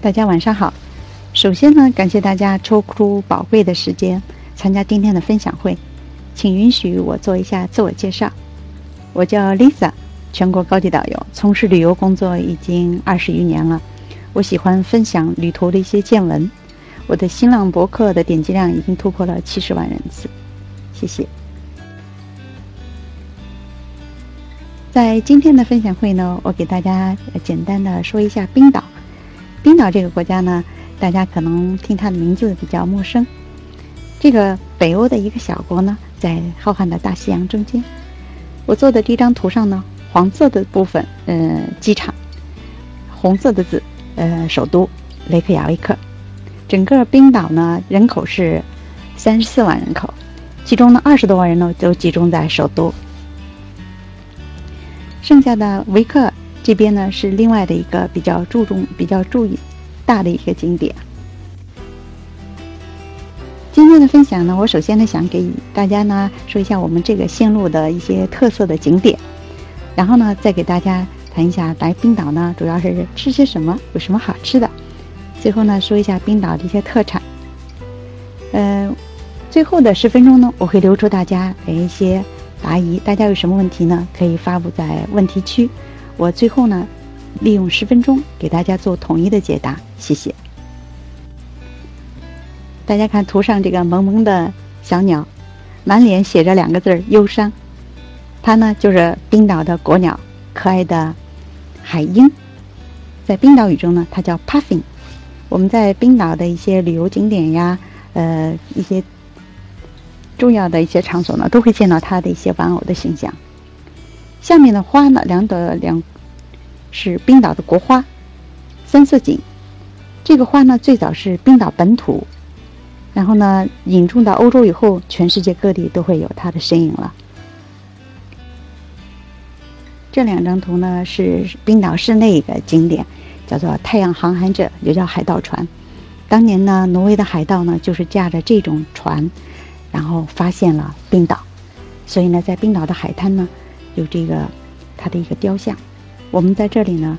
大家晚上好。首先呢，感谢大家抽出宝贵的时间参加今天的分享会，请允许我做一下自我介绍。我叫 Lisa，全国高级导游，从事旅游工作已经二十余年了。我喜欢分享旅途的一些见闻。我的新浪博客的点击量已经突破了七十万人次，谢谢。在今天的分享会呢，我给大家简单的说一下冰岛。冰岛这个国家呢，大家可能听它的名字比较陌生。这个北欧的一个小国呢，在浩瀚的大西洋中间。我做的这张图上呢，黄色的部分，呃，机场；红色的字，呃，首都雷克雅未克。整个冰岛呢，人口是三十四万人口，其中呢，二十多万人呢都集中在首都。剩下的维克这边呢，是另外的一个比较注重、比较注意大的一个景点。今天的分享呢，我首先呢想给大家呢说一下我们这个线路的一些特色的景点，然后呢再给大家谈一下来冰岛呢主要是吃些什么，有什么好吃的。最后呢说一下冰岛的一些特产。嗯，最后的十分钟呢，我会留出大家给一些。答疑，大家有什么问题呢？可以发布在问题区。我最后呢，利用十分钟给大家做统一的解答。谢谢。大家看图上这个萌萌的小鸟，满脸写着两个字儿“忧伤”。它呢就是冰岛的国鸟，可爱的海鹰。在冰岛语中呢，它叫 Puffin。我们在冰岛的一些旅游景点呀，呃，一些。重要的一些场所呢，都会见到它的一些玩偶的形象。下面的花呢，两朵两是冰岛的国花——三色堇。这个花呢，最早是冰岛本土，然后呢，引种到欧洲以后，全世界各地都会有它的身影了。这两张图呢，是冰岛市内一个景点，叫做“太阳航海者”，也叫海盗船。当年呢，挪威的海盗呢，就是驾着这种船。然后发现了冰岛，所以呢，在冰岛的海滩呢，有这个它的一个雕像。我们在这里呢，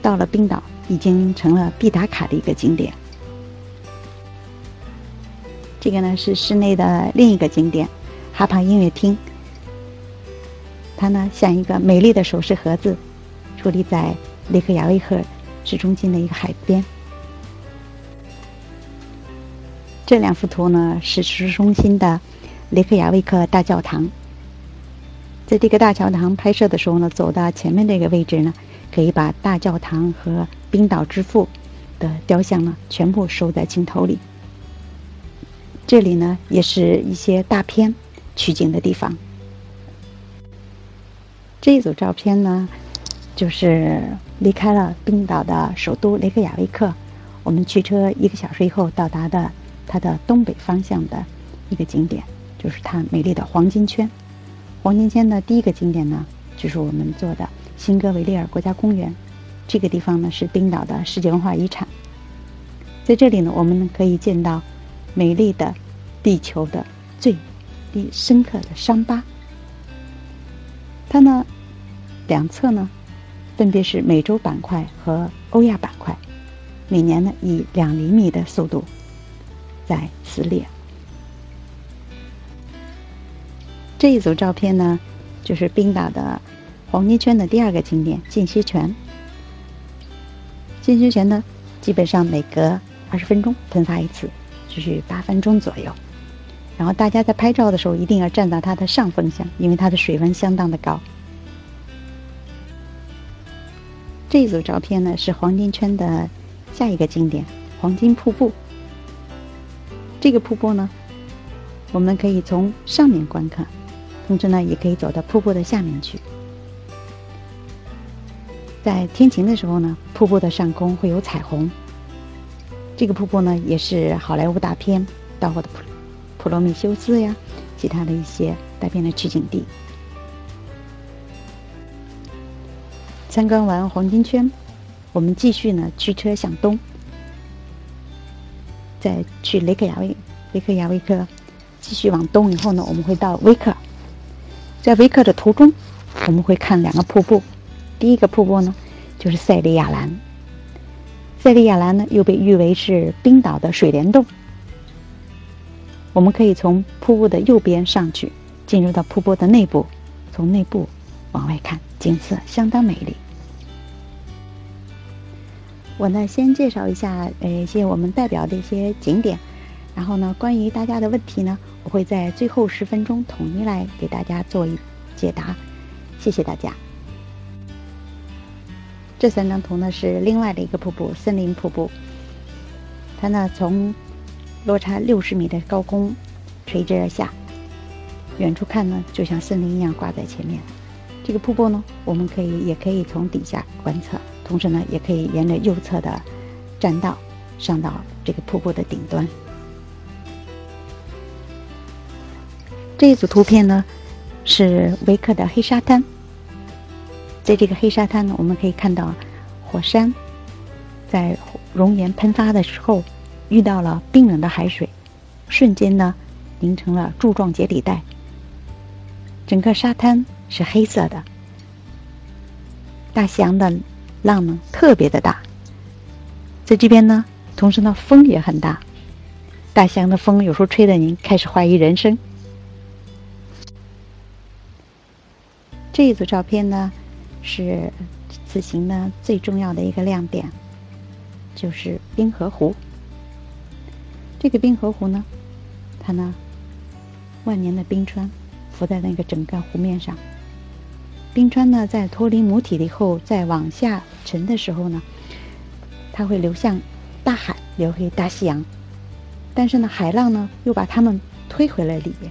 到了冰岛，已经成了必打卡的一个景点。这个呢是室内的另一个景点——哈帕音乐厅。它呢像一个美丽的首饰盒子，矗立在雷克雅未克市中心的一个海边。这两幅图呢是市中心的雷克雅未克大教堂。在这个大教堂拍摄的时候呢，走到前面这个位置呢，可以把大教堂和冰岛之父的雕像呢全部收在镜头里。这里呢也是一些大片取景的地方。这一组照片呢，就是离开了冰岛的首都雷克雅未克，我们驱车一个小时以后到达的。它的东北方向的一个景点，就是它美丽的黄金圈。黄金圈的第一个景点呢，就是我们做的辛格维利尔国家公园。这个地方呢是冰岛的世界文化遗产。在这里呢，我们可以见到美丽的地球的最最深刻的伤疤。它呢两侧呢分别是美洲板块和欧亚板块，每年呢以两厘米的速度。在撕裂。这一组照片呢，就是冰岛的黄金圈的第二个景点——间歇泉。间歇泉呢，基本上每隔二十分钟喷发一次，持续八分钟左右。然后大家在拍照的时候一定要站到它的上风向，因为它的水温相当的高。这一组照片呢，是黄金圈的下一个景点——黄金瀑布。这个瀑布呢，我们可以从上面观看，同时呢，也可以走到瀑布的下面去。在天晴的时候呢，瀑布的上空会有彩虹。这个瀑布呢，也是好莱坞大片《盗火的普普罗米修斯》呀，其他的一些大片的取景地。参观完黄金圈，我们继续呢驱车向东。再去雷克雅未雷克雅未克，继续往东以后呢，我们会到威克。在维克的途中，我们会看两个瀑布。第一个瀑布呢，就是塞里亚兰。塞利亚兰呢，又被誉为是冰岛的水帘洞。我们可以从瀑布的右边上去，进入到瀑布的内部，从内部往外看，景色相当美丽。我呢，先介绍一下呃一些我们代表的一些景点，然后呢，关于大家的问题呢，我会在最后十分钟统一来给大家做一解答。谢谢大家。这三张图呢是另外的一个瀑布——森林瀑布。它呢从落差六十米的高空垂直而下，远处看呢就像森林一样挂在前面。这个瀑布呢，我们可以也可以从底下观测，同时呢也可以沿着右侧的栈道上到这个瀑布的顶端。这一组图片呢是维克的黑沙滩。在这个黑沙滩呢，我们可以看到火山在熔岩喷发的时候遇到了冰冷的海水，瞬间呢凝成了柱状结底带。整个沙滩是黑色的，大西洋的浪呢特别的大。在这边呢，同时呢风也很大，大西洋的风有时候吹得您开始怀疑人生。这一组照片呢。是此行呢最重要的一个亮点，就是冰河湖。这个冰河湖呢，它呢万年的冰川浮在那个整个湖面上。冰川呢在脱离母体以后，再往下沉的时候呢，它会流向大海，流回大西洋。但是呢，海浪呢又把它们推回了里面，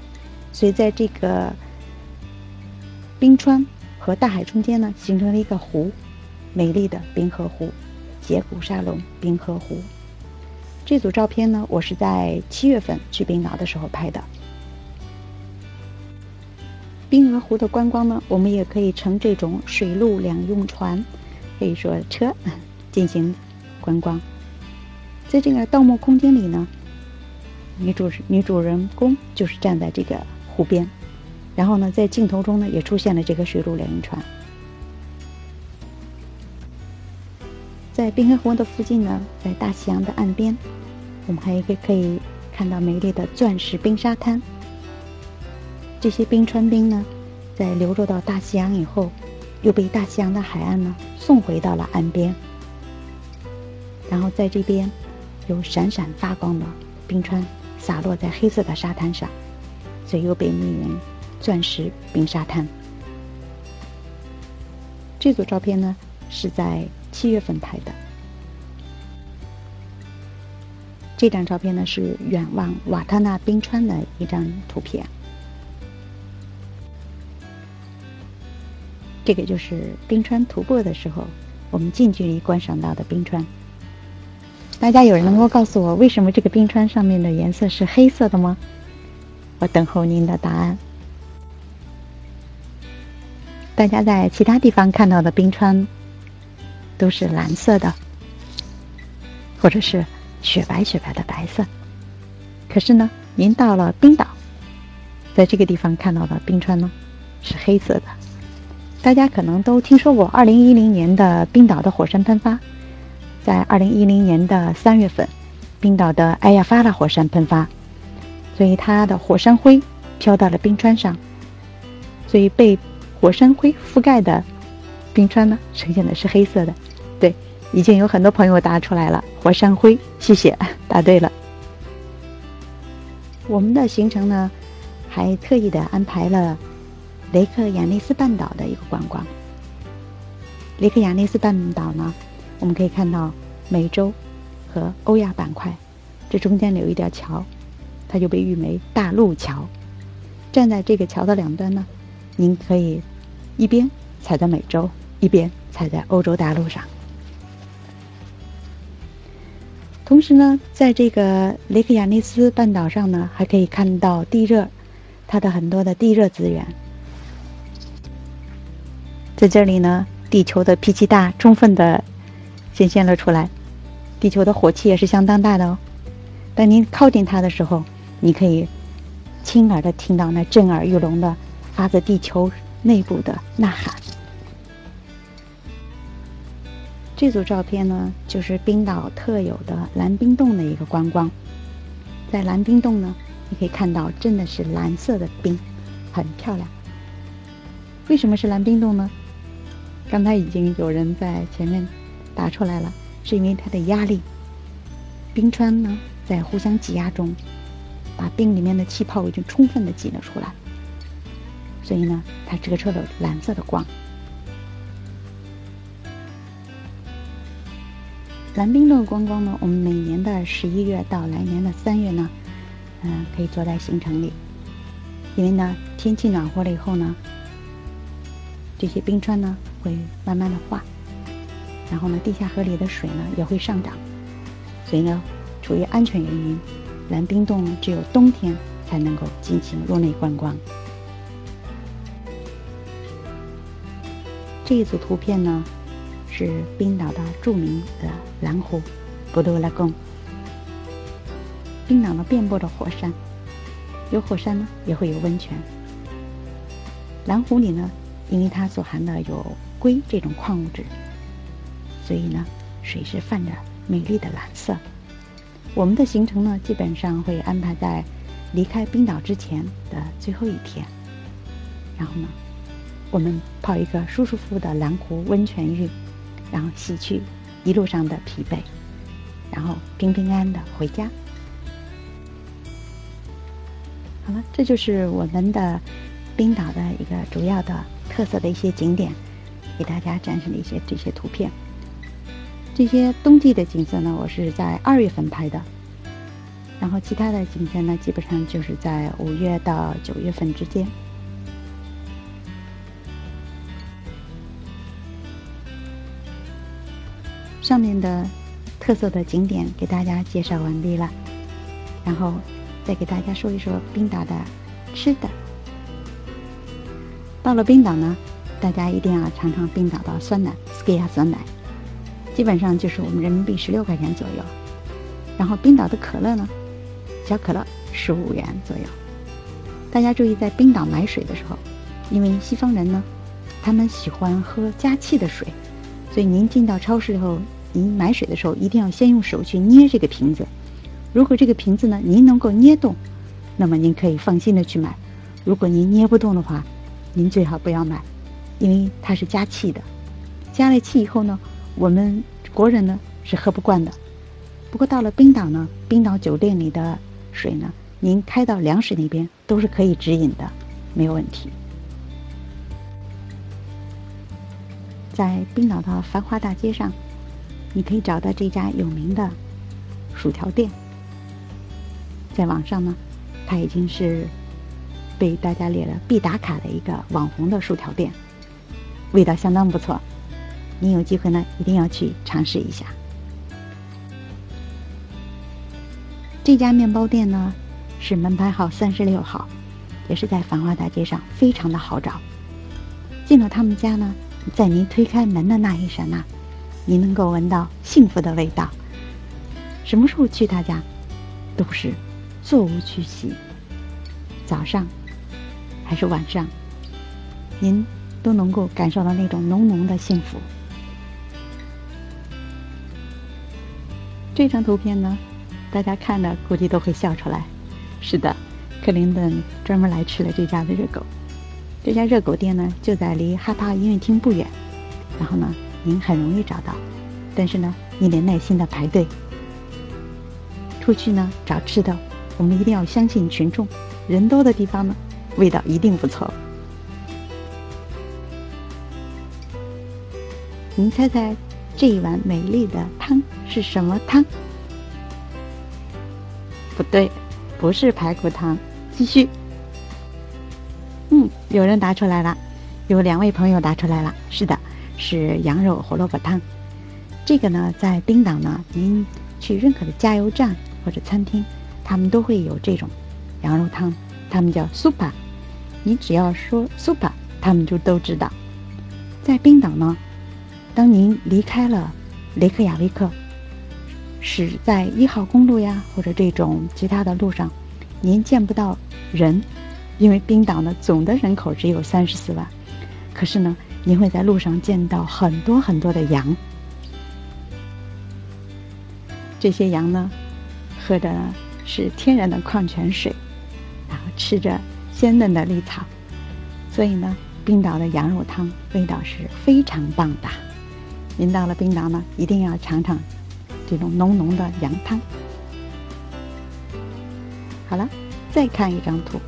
所以在这个冰川。和大海中间呢，形成了一个湖，美丽的冰河湖——杰古沙龙冰河湖。这组照片呢，我是在七月份去冰岛的时候拍的。冰河湖的观光呢，我们也可以乘这种水陆两用船，可以说车进行观光。在这个盗墓空间里呢，女主女主人公就是站在这个湖边。然后呢，在镜头中呢，也出现了这个水陆两用船。在冰河湖的附近呢，在大西洋的岸边，我们还可以可以看到美丽的钻石冰沙滩。这些冰川冰呢，在流入到大西洋以后，又被大西洋的海岸呢送回到了岸边。然后在这边，有闪闪发光的冰川洒落在黑色的沙滩上，所以又被命名。钻石冰沙滩。这组照片呢是在七月份拍的。这张照片呢是远望瓦特纳冰川的一张图片。这个就是冰川徒步的时候，我们近距离观赏到的冰川。大家有人能够告诉我，为什么这个冰川上面的颜色是黑色的吗？我等候您的答案。大家在其他地方看到的冰川都是蓝色的，或者是雪白雪白的白色。可是呢，您到了冰岛，在这个地方看到的冰川呢是黑色的。大家可能都听说过2010年的冰岛的火山喷发，在2010年的三月份，冰岛的埃亚法拉火山喷发，所以它的火山灰飘到了冰川上，所以被。火山灰覆盖的冰川呢，呈现的是黑色的。对，已经有很多朋友答出来了，火山灰。谢谢，答对了。我们的行程呢，还特意的安排了雷克雅内斯半岛的一个观光。雷克雅内斯半岛呢，我们可以看到美洲和欧亚板块，这中间有一条桥，它就被誉为大陆桥。站在这个桥的两端呢，您可以。一边踩在美洲，一边踩在欧洲大陆上。同时呢，在这个雷克雅内斯半岛上呢，还可以看到地热，它的很多的地热资源。在这里呢，地球的脾气大，充分的显现了出来。地球的火气也是相当大的哦。当您靠近它的时候，你可以亲耳的听到那震耳欲聋的发自地球。内部的呐喊。这组照片呢，就是冰岛特有的蓝冰洞的一个观光。在蓝冰洞呢，你可以看到真的是蓝色的冰，很漂亮。为什么是蓝冰洞呢？刚才已经有人在前面答出来了，是因为它的压力，冰川呢在互相挤压中，把冰里面的气泡已经充分的挤了出来，所以呢，它折射了蓝色的光。蓝冰洞观光呢，我们每年的十一月到来年的三月呢，嗯，可以坐在行程里。因为呢，天气暖和了以后呢，这些冰川呢会慢慢的化，然后呢，地下河里的水呢也会上涨，所以呢，出于安全原因，蓝冰洞只有冬天才能够进行入内观光。这一组图片呢。是冰岛的著名的蓝湖，布多拉宫。冰岛呢遍布着火山，有火山呢也会有温泉。蓝湖里呢，因为它所含的有硅这种矿物质，所以呢水是泛着美丽的蓝色。我们的行程呢基本上会安排在离开冰岛之前的最后一天，然后呢我们泡一个舒舒服服的蓝湖温泉浴。然后洗去一路上的疲惫，然后平平安安的回家。好了，这就是我们的冰岛的一个主要的特色的一些景点，给大家展示了一些这些图片。这些冬季的景色呢，我是在二月份拍的，然后其他的景色呢，基本上就是在五月到九月份之间。上面的特色的景点给大家介绍完毕了，然后再给大家说一说冰岛的吃的。到了冰岛呢，大家一定要尝尝冰岛的酸奶 s k i a 酸奶，基本上就是我们人民币十六块钱左右。然后冰岛的可乐呢，小可乐十五元左右。大家注意，在冰岛买水的时候，因为西方人呢，他们喜欢喝加气的水，所以您进到超市以后。您买水的时候，一定要先用手去捏这个瓶子。如果这个瓶子呢，您能够捏动，那么您可以放心的去买。如果您捏不动的话，您最好不要买，因为它是加气的。加了气以后呢，我们国人呢是喝不惯的。不过到了冰岛呢，冰岛酒店里的水呢，您开到粮食那边都是可以直饮的，没有问题。在冰岛的繁华大街上。你可以找到这家有名的薯条店，在网上呢，它已经是被大家列了必打卡的一个网红的薯条店，味道相当不错。你有机会呢，一定要去尝试一下。这家面包店呢是门牌号三十六号，也是在繁华大街上，非常的好找。进了他们家呢，在您推开门的那一刹那。你能够闻到幸福的味道。什么时候去他家，都是座无虚席。早上还是晚上，您都能够感受到那种浓浓的幸福。这张图片呢，大家看了估计都会笑出来。是的，克林顿专门来吃了这家的热狗。这家热狗店呢，就在离哈帕音乐厅不远。然后呢？您很容易找到，但是呢，你得耐心的排队。出去呢找吃的，我们一定要相信群众，人多的地方呢，味道一定不错。您猜猜这一碗美丽的汤是什么汤？不对，不是排骨汤。继续。嗯，有人答出来了，有两位朋友答出来了。是的。是羊肉胡萝卜汤，这个呢，在冰岛呢，您去任何的加油站或者餐厅，他们都会有这种羊肉汤，他们叫 super。你只要说 super，他们就都知道。在冰岛呢，当您离开了雷克雅未克，是在一号公路呀，或者这种其他的路上，您见不到人，因为冰岛呢总的人口只有三十四万，可是呢。你会在路上见到很多很多的羊，这些羊呢，喝的是天然的矿泉水，然后吃着鲜嫩的绿草，所以呢，冰岛的羊肉汤味道是非常棒的。您到了冰岛呢，一定要尝尝这种浓浓的羊汤。好了，再看一张图，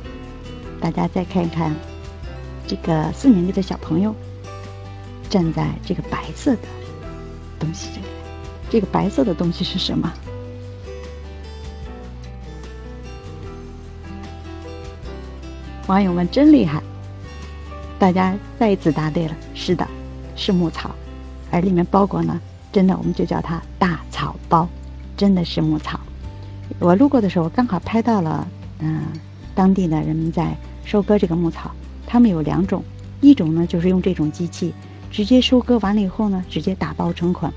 大家再看一看这个四年级的小朋友站在这个白色的东西这里，这个白色的东西是什么？网友们真厉害，大家再一次答对了，是的，是牧草。而里面包裹呢，真的我们就叫它大草包，真的是牧草。我路过的时候刚好拍到了，嗯，当地的人们在收割这个牧草。他们有两种，一种呢就是用这种机器直接收割完了以后呢，直接打包成捆；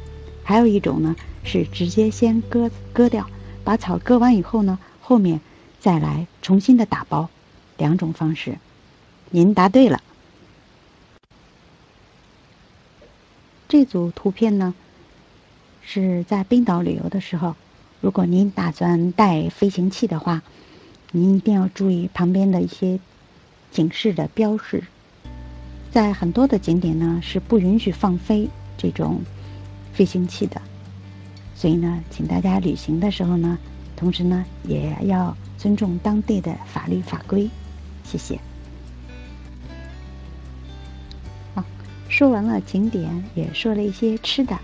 还有一种呢是直接先割割掉，把草割完以后呢，后面再来重新的打包。两种方式，您答对了。这组图片呢，是在冰岛旅游的时候，如果您打算带飞行器的话，您一定要注意旁边的一些警示的标识。在很多的景点呢，是不允许放飞这种飞行器的，所以呢，请大家旅行的时候呢，同时呢，也要尊重当地的法律法规。谢谢。好说完了景点，也说了一些吃的，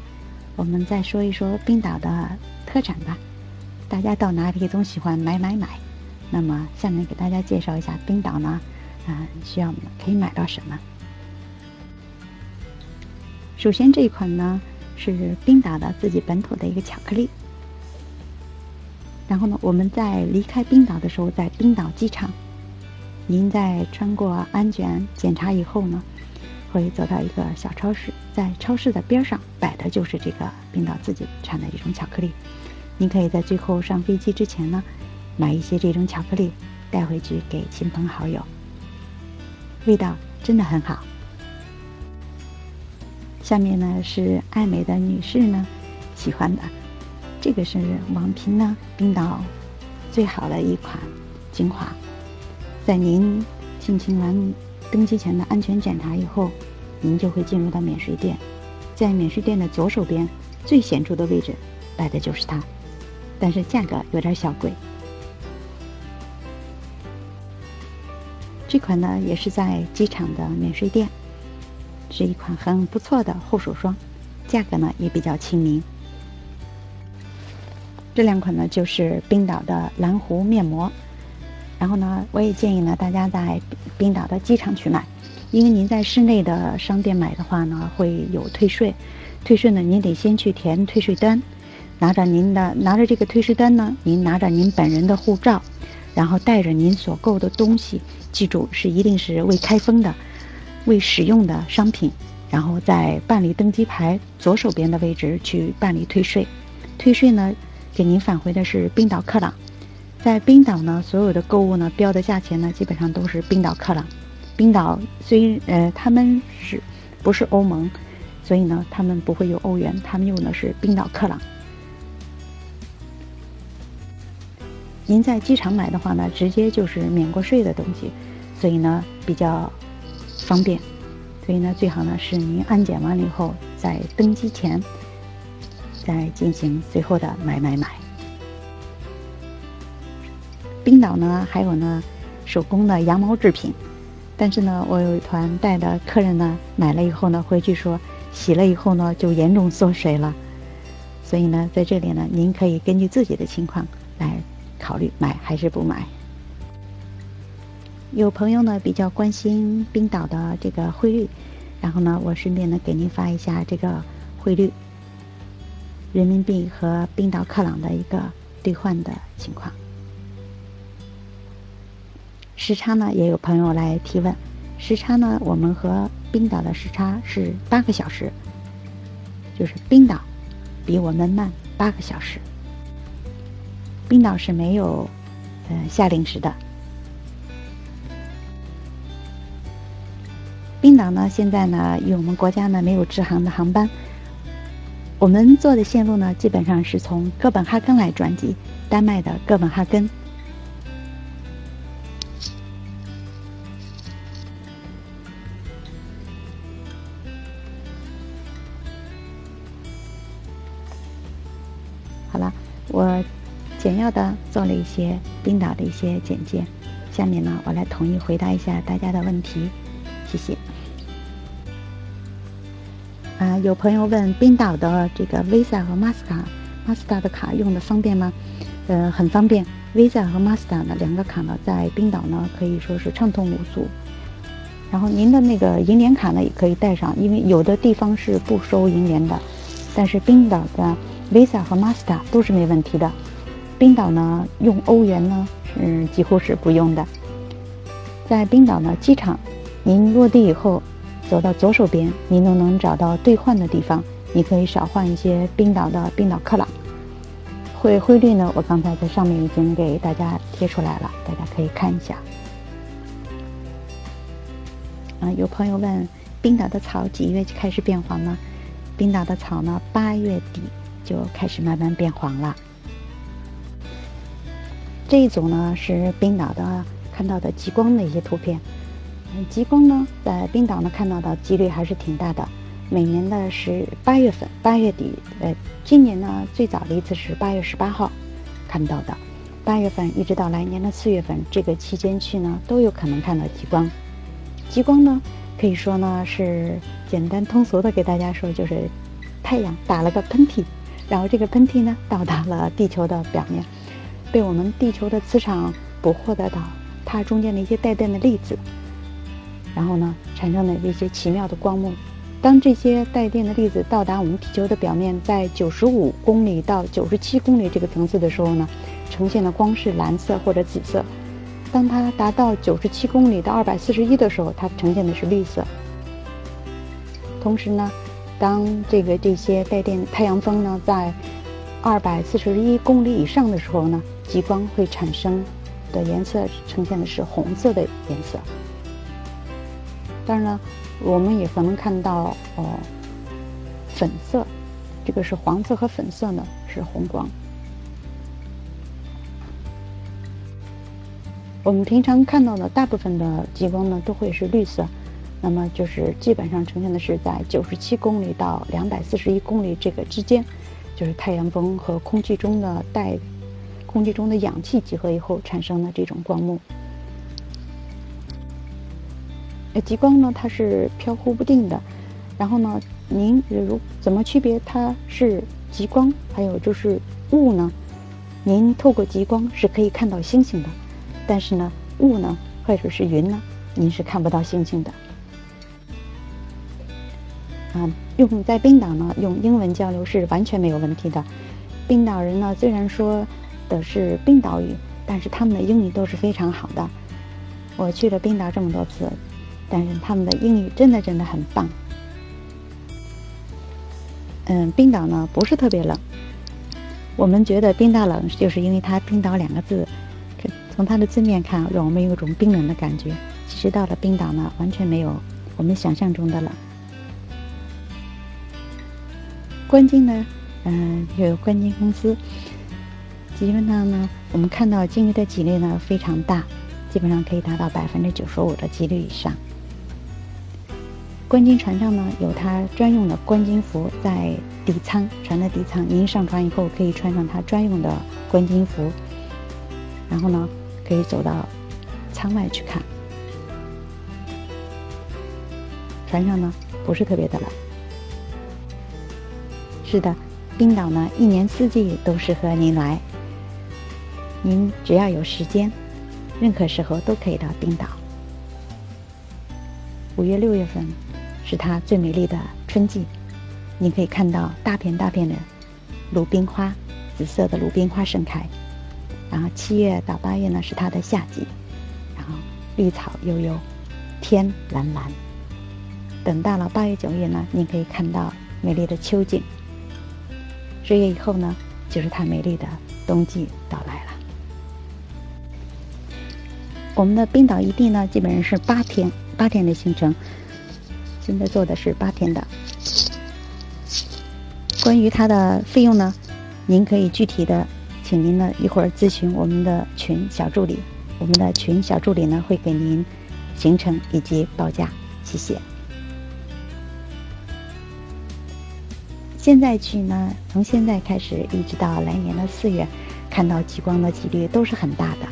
我们再说一说冰岛的特产吧。大家到哪里总喜欢买买买，那么下面给大家介绍一下冰岛呢，嗯，需要可以买到什么？首先这一款呢是冰岛的自己本土的一个巧克力。然后呢，我们在离开冰岛的时候，在冰岛机场，您在穿过安检检查以后呢。会走到一个小超市，在超市的边上摆的就是这个冰岛自己产的一种巧克力。您可以在最后上飞机之前呢，买一些这种巧克力带回去给亲朋好友，味道真的很好。下面呢是爱美的女士呢喜欢的，这个是王平呢冰岛最好的一款精华，在您进行完。登机前的安全检查以后，您就会进入到免税店，在免税店的左手边最显著的位置摆的就是它，但是价格有点小贵。这款呢也是在机场的免税店，是一款很不错的护手霜，价格呢也比较亲民。这两款呢就是冰岛的蓝湖面膜。然后呢，我也建议呢，大家在冰岛的机场去买，因为您在室内的商店买的话呢，会有退税。退税呢，您得先去填退税单，拿着您的拿着这个退税单呢，您拿着您本人的护照，然后带着您所购的东西，记住是一定是未开封的、未使用的商品，然后在办理登机牌左手边的位置去办理退税。退税呢，给您返回的是冰岛克朗。在冰岛呢，所有的购物呢标的价钱呢，基本上都是冰岛克朗。冰岛虽呃他们是不是欧盟，所以呢他们不会有欧元，他们用的是冰岛克朗。您在机场买的话呢，直接就是免过税的东西，所以呢比较方便。所以呢最好呢是您安检完了以后，在登机前再进行最后的买买买。冰岛呢，还有呢，手工的羊毛制品，但是呢，我有一团带的客人呢，买了以后呢，回去说洗了以后呢，就严重缩水了，所以呢，在这里呢，您可以根据自己的情况来考虑买还是不买。有朋友呢比较关心冰岛的这个汇率，然后呢，我顺便呢给您发一下这个汇率，人民币和冰岛克朗的一个兑换的情况。时差呢，也有朋友来提问。时差呢，我们和冰岛的时差是八个小时，就是冰岛比我们慢八个小时。冰岛是没有呃夏令时的。冰岛呢，现在呢，与我们国家呢没有直航的航班，我们做的线路呢，基本上是从哥本哈根来转机，丹麦的哥本哈根。好了，我简要的做了一些冰岛的一些简介，下面呢，我来统一回答一下大家的问题，谢谢。啊，有朋友问冰岛的这个 Visa 和 Master，Master 的卡用的方便吗？呃，很方便。Visa 和 Master 呢两个卡呢，在冰岛呢可以说是畅通无阻。然后您的那个银联卡呢也可以带上，因为有的地方是不收银联的，但是冰岛的 Visa 和 Master 都是没问题的。冰岛呢用欧元呢是几乎是不用的。在冰岛呢机场，您落地以后。走到左手边，您都能找到兑换的地方。你可以少换一些冰岛的冰岛克朗。汇汇率呢？我刚才在上面已经给大家贴出来了，大家可以看一下。啊，有朋友问，冰岛的草几月开始变黄呢？冰岛的草呢，八月底就开始慢慢变黄了。这一组呢是冰岛的看到的极光的一些图片。极光呢，在冰岛呢看到的几率还是挺大的。每年的是八月份，八月底，呃，今年呢最早的一次是八月十八号看到的。八月份一直到来年的四月份，这个期间去呢都有可能看到极光。极光呢，可以说呢是简单通俗的给大家说，就是太阳打了个喷嚏，然后这个喷嚏呢到达了地球的表面，被我们地球的磁场捕获得到它中间的一些带电的粒子。然后呢，产生的这些奇妙的光幕，当这些带电的粒子到达我们地球的表面，在九十五公里到九十七公里这个层次的时候呢，呈现的光是蓝色或者紫色；当它达到九十七公里到二百四十一的时候，它呈现的是绿色。同时呢，当这个这些带电太阳风呢在二百四十一公里以上的时候呢，极光会产生的颜色呈现的是红色的颜色。当然了，我们也可能看到哦，粉色，这个是黄色和粉色呢是红光。我们平常看到的大部分的极光呢都会是绿色，那么就是基本上呈现的是在九十七公里到两百四十一公里这个之间，就是太阳风和空气中的带空气中的氧气结合以后产生的这种光幕。极光呢，它是飘忽不定的。然后呢，您如怎么区别它是极光，还有就是雾呢？您透过极光是可以看到星星的，但是呢，雾呢，或者是云呢，您是看不到星星的。啊，用在冰岛呢，用英文交流是完全没有问题的。冰岛人呢，虽然说的是冰岛语，但是他们的英语都是非常好的。我去了冰岛这么多次。但是他们的英语真的真的很棒。嗯，冰岛呢不是特别冷。我们觉得冰岛冷，就是因为它“冰岛”两个字，从它的字面看，让我们有种冰冷的感觉。其实到了冰岛呢，完全没有我们想象中的冷。关金呢，嗯，有关金公司，基本上呢，我们看到鲸鱼的几率呢非常大，基本上可以达到百分之九十五的几率以上。观鲸船上呢，有它专用的观鲸服，在底舱船的底舱，您上船以后可以穿上它专用的观鲸服，然后呢，可以走到舱外去看。船上呢不是特别的冷。是的，冰岛呢一年四季都适合您来，您只要有时间，任何时候都可以到冰岛。五月六月份。是它最美丽的春季，你可以看到大片大片的鲁冰花，紫色的鲁冰花盛开。然后七月到八月呢是它的夏季，然后绿草悠悠，天蓝蓝。等到了八月九月呢，你可以看到美丽的秋景。十月以后呢，就是它美丽的冬季到来了。我们的冰岛一地呢，基本上是八天八天的行程。现在做的是八天的关于它的费用呢，您可以具体的，请您呢一会儿咨询我们的群小助理，我们的群小助理呢会给您行程以及报价。谢谢。现在去呢，从现在开始一直到来年的四月，看到极光的几率都是很大的。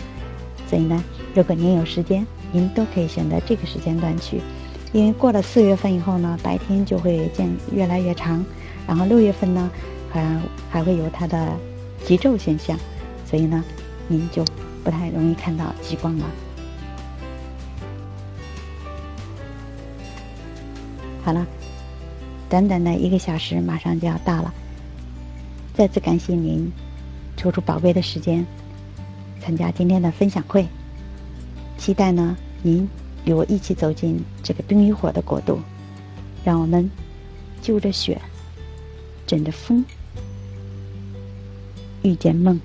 所以呢，如果您有时间，您都可以选择这个时间段去，因为过了四月份以后呢，白天就会渐越来越长，然后六月份呢，还还会有它的极昼现象，所以呢，您就不太容易看到极光了。好了，短短的一个小时马上就要到了，再次感谢您抽出宝贵的时间。参加今天的分享会，期待呢您与我一起走进这个冰与火的国度，让我们就着雪，枕着风，遇见梦。